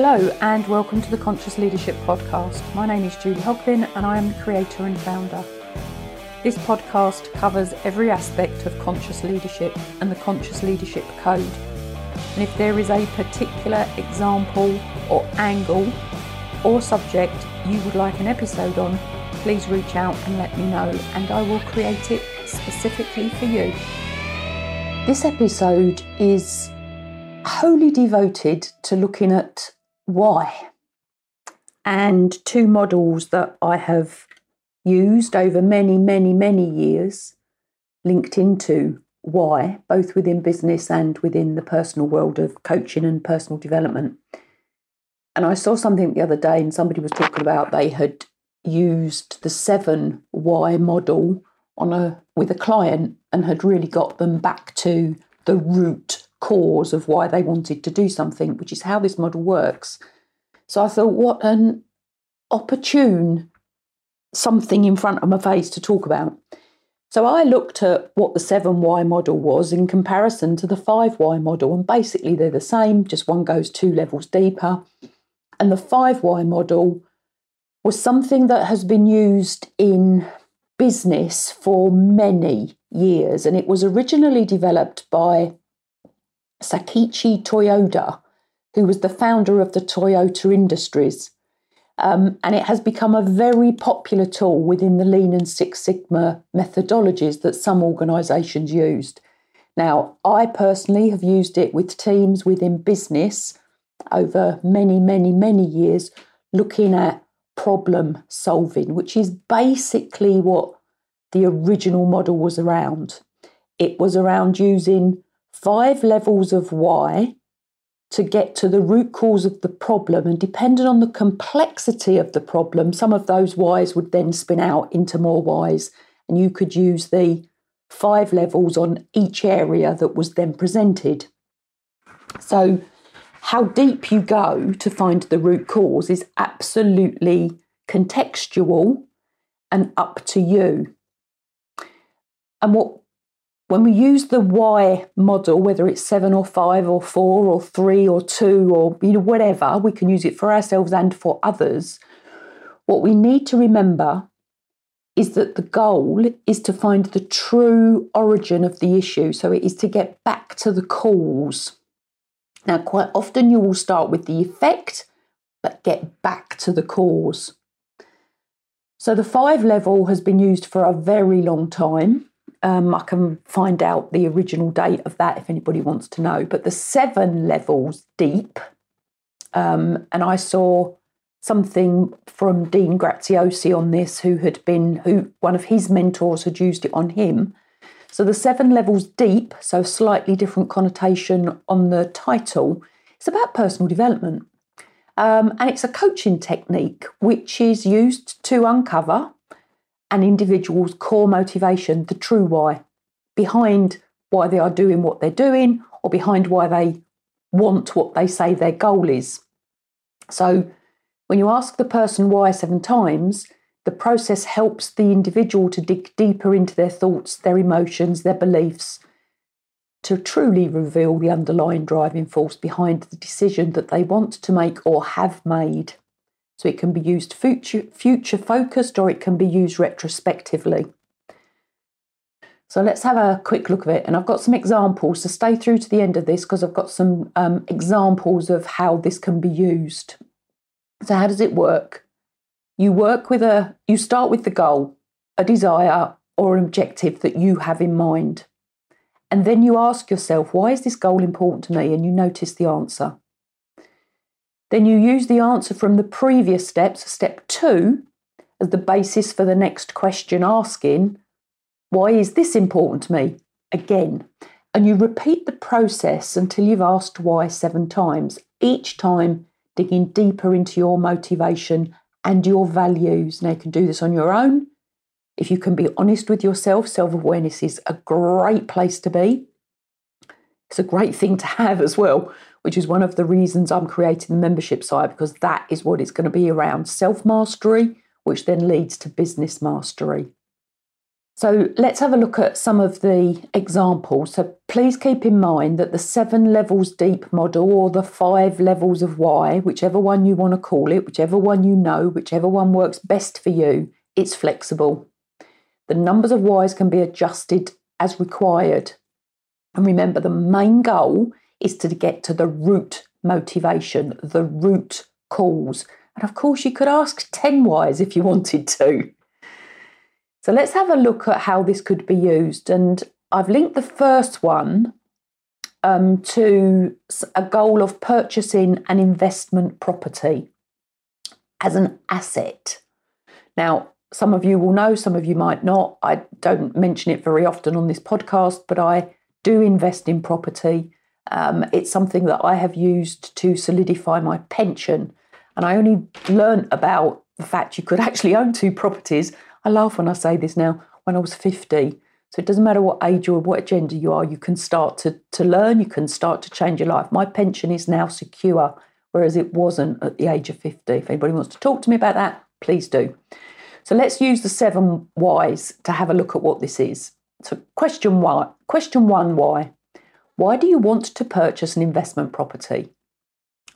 Hello, and welcome to the Conscious Leadership Podcast. My name is Julie Hogbin, and I am the creator and founder. This podcast covers every aspect of conscious leadership and the Conscious Leadership Code. And if there is a particular example or angle or subject you would like an episode on, please reach out and let me know, and I will create it specifically for you. This episode is wholly devoted to looking at why and two models that I have used over many, many, many years linked into why, both within business and within the personal world of coaching and personal development. And I saw something the other day, and somebody was talking about they had used the seven why model on a with a client and had really got them back to the root cause of why they wanted to do something, which is how this model works. So I thought, what an opportune something in front of my face to talk about. So I looked at what the 7Y model was in comparison to the 5Y model, and basically they're the same, just one goes two levels deeper. And the 5Y model was something that has been used in business for many years, and it was originally developed by Sakichi Toyoda, who was the founder of the Toyota Industries. Um, and it has become a very popular tool within the Lean and Six Sigma methodologies that some organisations used. Now, I personally have used it with teams within business over many, many, many years, looking at problem solving, which is basically what the original model was around. It was around using five levels of why to get to the root cause of the problem. And depending on the complexity of the problem, some of those whys would then spin out into more whys. And you could use the five levels on each area that was then presented. So, how deep you go to find the root cause is absolutely contextual and up to you. And what when we use the why model, whether it's seven or five or four or three or two or you know whatever, we can use it for ourselves and for others. What we need to remember is that the goal is to find the true origin of the issue. So it is to get back to the cause. Now, quite often you will start with the effect, but get back to the cause. So the five level has been used for a very long time. Um, I can find out the original date of that if anybody wants to know. But the seven levels deep, um, and I saw something from Dean Graziosi on this, who had been who one of his mentors had used it on him. So the seven levels deep, so slightly different connotation on the title. It's about personal development. Um, and it's a coaching technique which is used to uncover an individual's core motivation, the true why, behind why they are doing what they're doing or behind why they want what they say their goal is. So, when you ask the person why seven times, the process helps the individual to dig deeper into their thoughts, their emotions, their beliefs, to truly reveal the underlying driving force behind the decision that they want to make or have made. So it can be used future, future focused or it can be used retrospectively. So let's have a quick look at it. And I've got some examples, so stay through to the end of this because I've got some um, examples of how this can be used. So, how does it work? You work with a, you start with the goal, a desire or an objective that you have in mind. And then you ask yourself, why is this goal important to me? And you notice the answer. Then you use the answer from the previous steps, step two, as the basis for the next question asking, why is this important to me? Again. And you repeat the process until you've asked why seven times, each time digging deeper into your motivation and your values. Now, you can do this on your own. If you can be honest with yourself, self awareness is a great place to be. It's a great thing to have as well which is one of the reasons I'm creating the membership site because that is what it's going to be around self mastery, which then leads to business mastery. So let's have a look at some of the examples. So please keep in mind that the seven levels deep model or the five levels of why, whichever one you want to call it, whichever one you know, whichever one works best for you, it's flexible. The numbers of whys can be adjusted as required. And remember, the main goal is to get to the root motivation, the root cause. And of course, you could ask 10 whys if you wanted to. So let's have a look at how this could be used. And I've linked the first one um, to a goal of purchasing an investment property as an asset. Now, some of you will know, some of you might not. I don't mention it very often on this podcast, but I do invest in property. Um, it's something that I have used to solidify my pension. And I only learned about the fact you could actually own two properties I laugh when I say this now, when I was 50. So it doesn't matter what age or what gender you are, you can start to, to learn, you can start to change your life. My pension is now secure, whereas it wasn't at the age of 50. If anybody wants to talk to me about that, please do. So let's use the seven whys to have a look at what this is. So question one, question one why? Why do you want to purchase an investment property?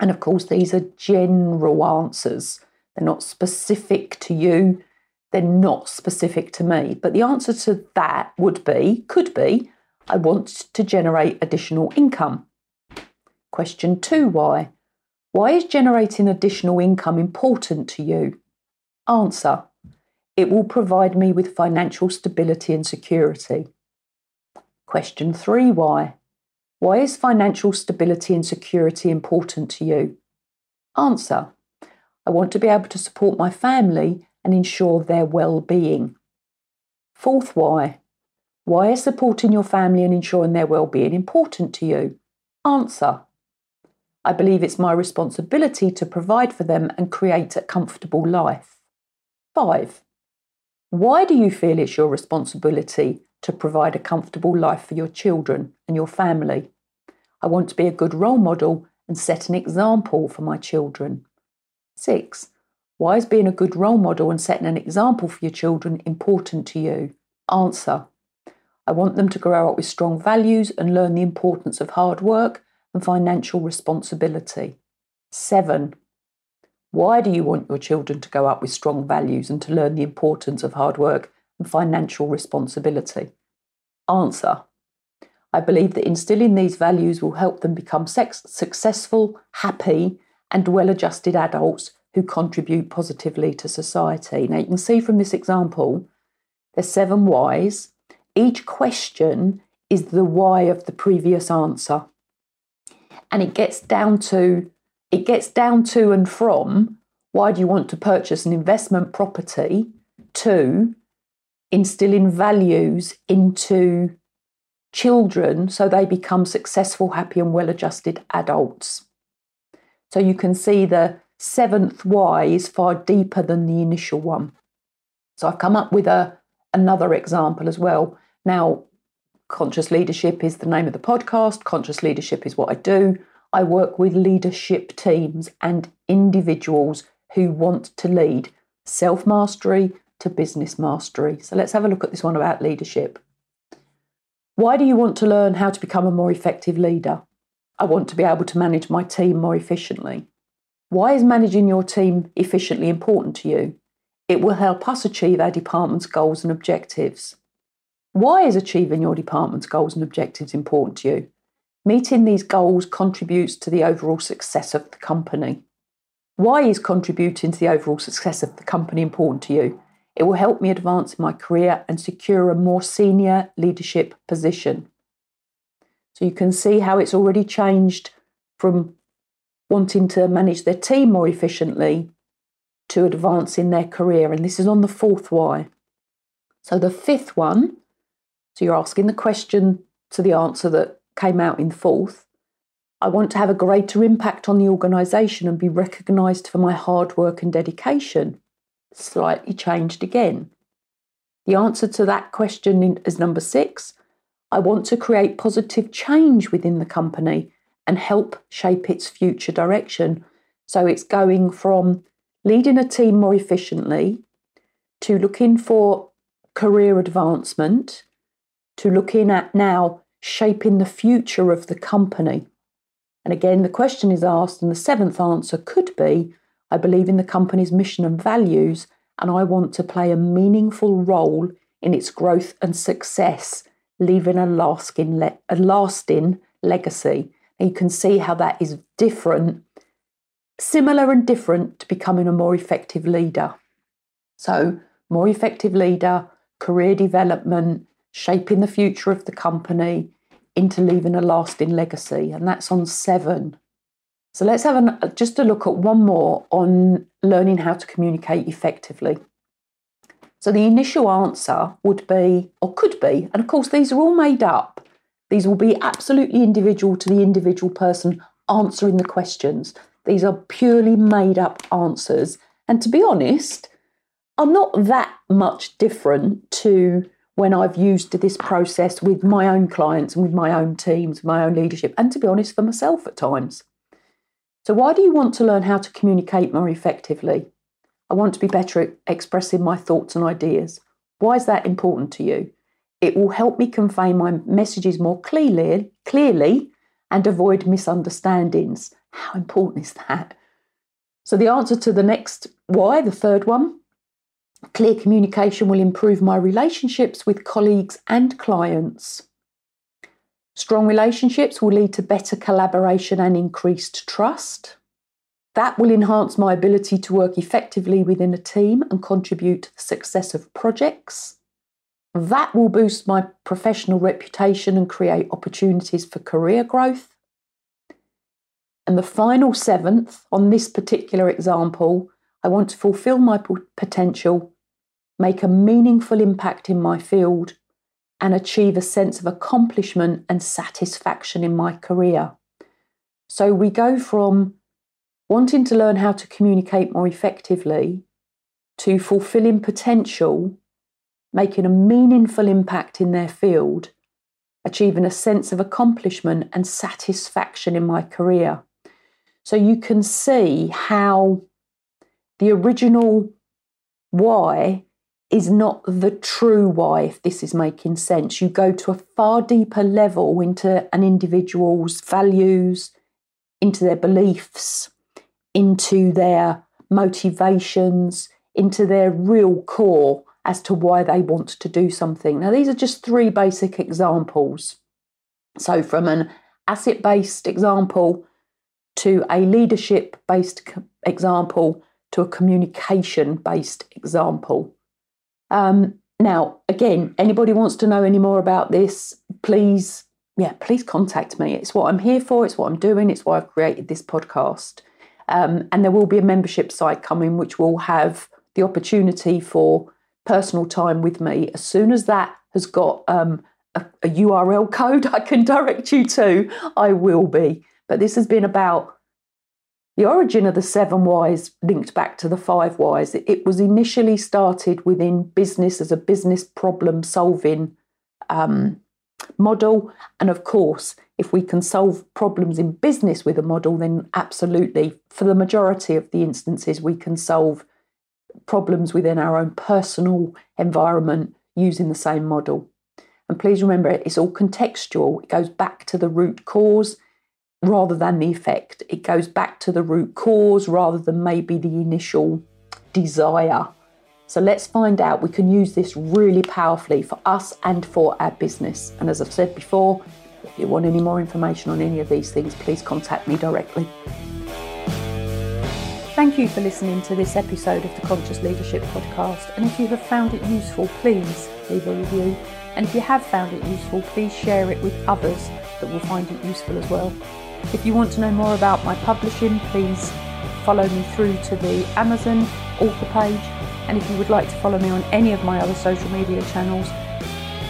And of course, these are general answers. They're not specific to you they're not specific to me. But the answer to that would be, could be, I want to generate additional income. Question two, why? Why is generating additional income important to you? Answer, it will provide me with financial stability and security. Question three, why? Why is financial stability and security important to you? Answer, I want to be able to support my family and ensure their well-being. Fourth why. Why is supporting your family and ensuring their well-being important to you? Answer. I believe it's my responsibility to provide for them and create a comfortable life. 5. Why do you feel it's your responsibility to provide a comfortable life for your children and your family? I want to be a good role model and set an example for my children. 6. Why is being a good role model and setting an example for your children important to you? Answer. I want them to grow up with strong values and learn the importance of hard work and financial responsibility. 7. Why do you want your children to grow up with strong values and to learn the importance of hard work financial responsibility? Answer. I believe that instilling these values will help them become sex- successful, happy, and well adjusted adults who contribute positively to society. Now, you can see from this example, there's seven whys. Each question is the why of the previous answer. And it gets down to it gets down to and from why do you want to purchase an investment property to instilling values into children so they become successful, happy, and well adjusted adults. So you can see the seventh why is far deeper than the initial one. So I've come up with a another example as well. Now, conscious leadership is the name of the podcast. Conscious leadership is what I do. I work with leadership teams and individuals who want to lead self mastery to business mastery. So let's have a look at this one about leadership. Why do you want to learn how to become a more effective leader? I want to be able to manage my team more efficiently. Why is managing your team efficiently important to you? It will help us achieve our department's goals and objectives. Why is achieving your department's goals and objectives important to you? Meeting these goals contributes to the overall success of the company. Why is contributing to the overall success of the company important to you? It will help me advance my career and secure a more senior leadership position. So you can see how it's already changed from wanting to manage their team more efficiently to advance in their career. And this is on the fourth why. So the fifth one, so you're asking the question to the answer that came out in fourth. I want to have a greater impact on the organisation and be recognised for my hard work and dedication. Slightly changed again. The answer to that question is number six. I want to create positive change within the company and help shape its future direction. So it's going from leading a team more efficiently to looking for career advancement to looking at now shaping the future of the company. And again, the question is asked, and the seventh answer could be I believe in the company's mission and values, and I want to play a meaningful role in its growth and success, leaving a lasting, le- a lasting legacy. And you can see how that is different, similar and different to becoming a more effective leader. So, more effective leader, career development, shaping the future of the company into leaving a lasting legacy. And that's on seven. So let's have an, just a look at one more on learning how to communicate effectively. So the initial answer would be, or could be, and of course these are all made up. These will be absolutely individual to the individual person answering the questions. These are purely made up answers. And to be honest, are not that much different to when I've used this process with my own clients and with my own teams, my own leadership, and to be honest, for myself at times. So, why do you want to learn how to communicate more effectively? I want to be better at expressing my thoughts and ideas. Why is that important to you? It will help me convey my messages more clearly, clearly and avoid misunderstandings. How important is that? So, the answer to the next why, the third one, clear communication will improve my relationships with colleagues and clients. Strong relationships will lead to better collaboration and increased trust. That will enhance my ability to work effectively within a team and contribute to the success of projects. That will boost my professional reputation and create opportunities for career growth. And the final seventh, on this particular example, I want to fulfill my potential, make a meaningful impact in my field, and achieve a sense of accomplishment and satisfaction in my career. So we go from wanting to learn how to communicate more effectively to fulfilling potential, making a meaningful impact in their field, achieving a sense of accomplishment and satisfaction in my career. So you can see how the original why is not the true why, if this is making sense. You go to a far deeper level into an individual's values, into their beliefs, into their motivations, into their real core as to why they want to do something. Now, these are just three basic examples. So, from an asset based example to a leadership based example to a communication based example. Um, now, again, anybody wants to know any more about this, please, yeah, please contact me. It's what I'm here for. It's what I'm doing. It's why I've created this podcast. Um, and there will be a membership site coming, which will have the opportunity for personal time with me. As soon as that has got um, a, a URL code I can direct you to, I will be. But this has been about the origin of the seven whys linked back to the five whys. It was initially started within business as a business problem solving um, model. And of course, if we can solve problems in business with a model, then absolutely, for the majority of the instances, we can solve problems within our own personal environment using the same model. And please remember, it's all contextual, it goes back to the root cause rather than the effect. It goes back to the root cause rather than maybe the initial desire. So let's find out. We can use this really powerfully for us and for our business. And as I've said before, if you want any more information on any of these things, please contact me directly. Thank you for listening to this episode of the Conscious Leadership Podcast. And if you have found it useful, please leave a review. And if you have found it useful, please share it with others that will find it useful as well. If you want to know more about my publishing, please follow me through to the Amazon author page. And if you would like to follow me on any of my other social media channels,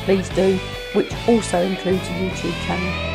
please do, which also includes a YouTube channel.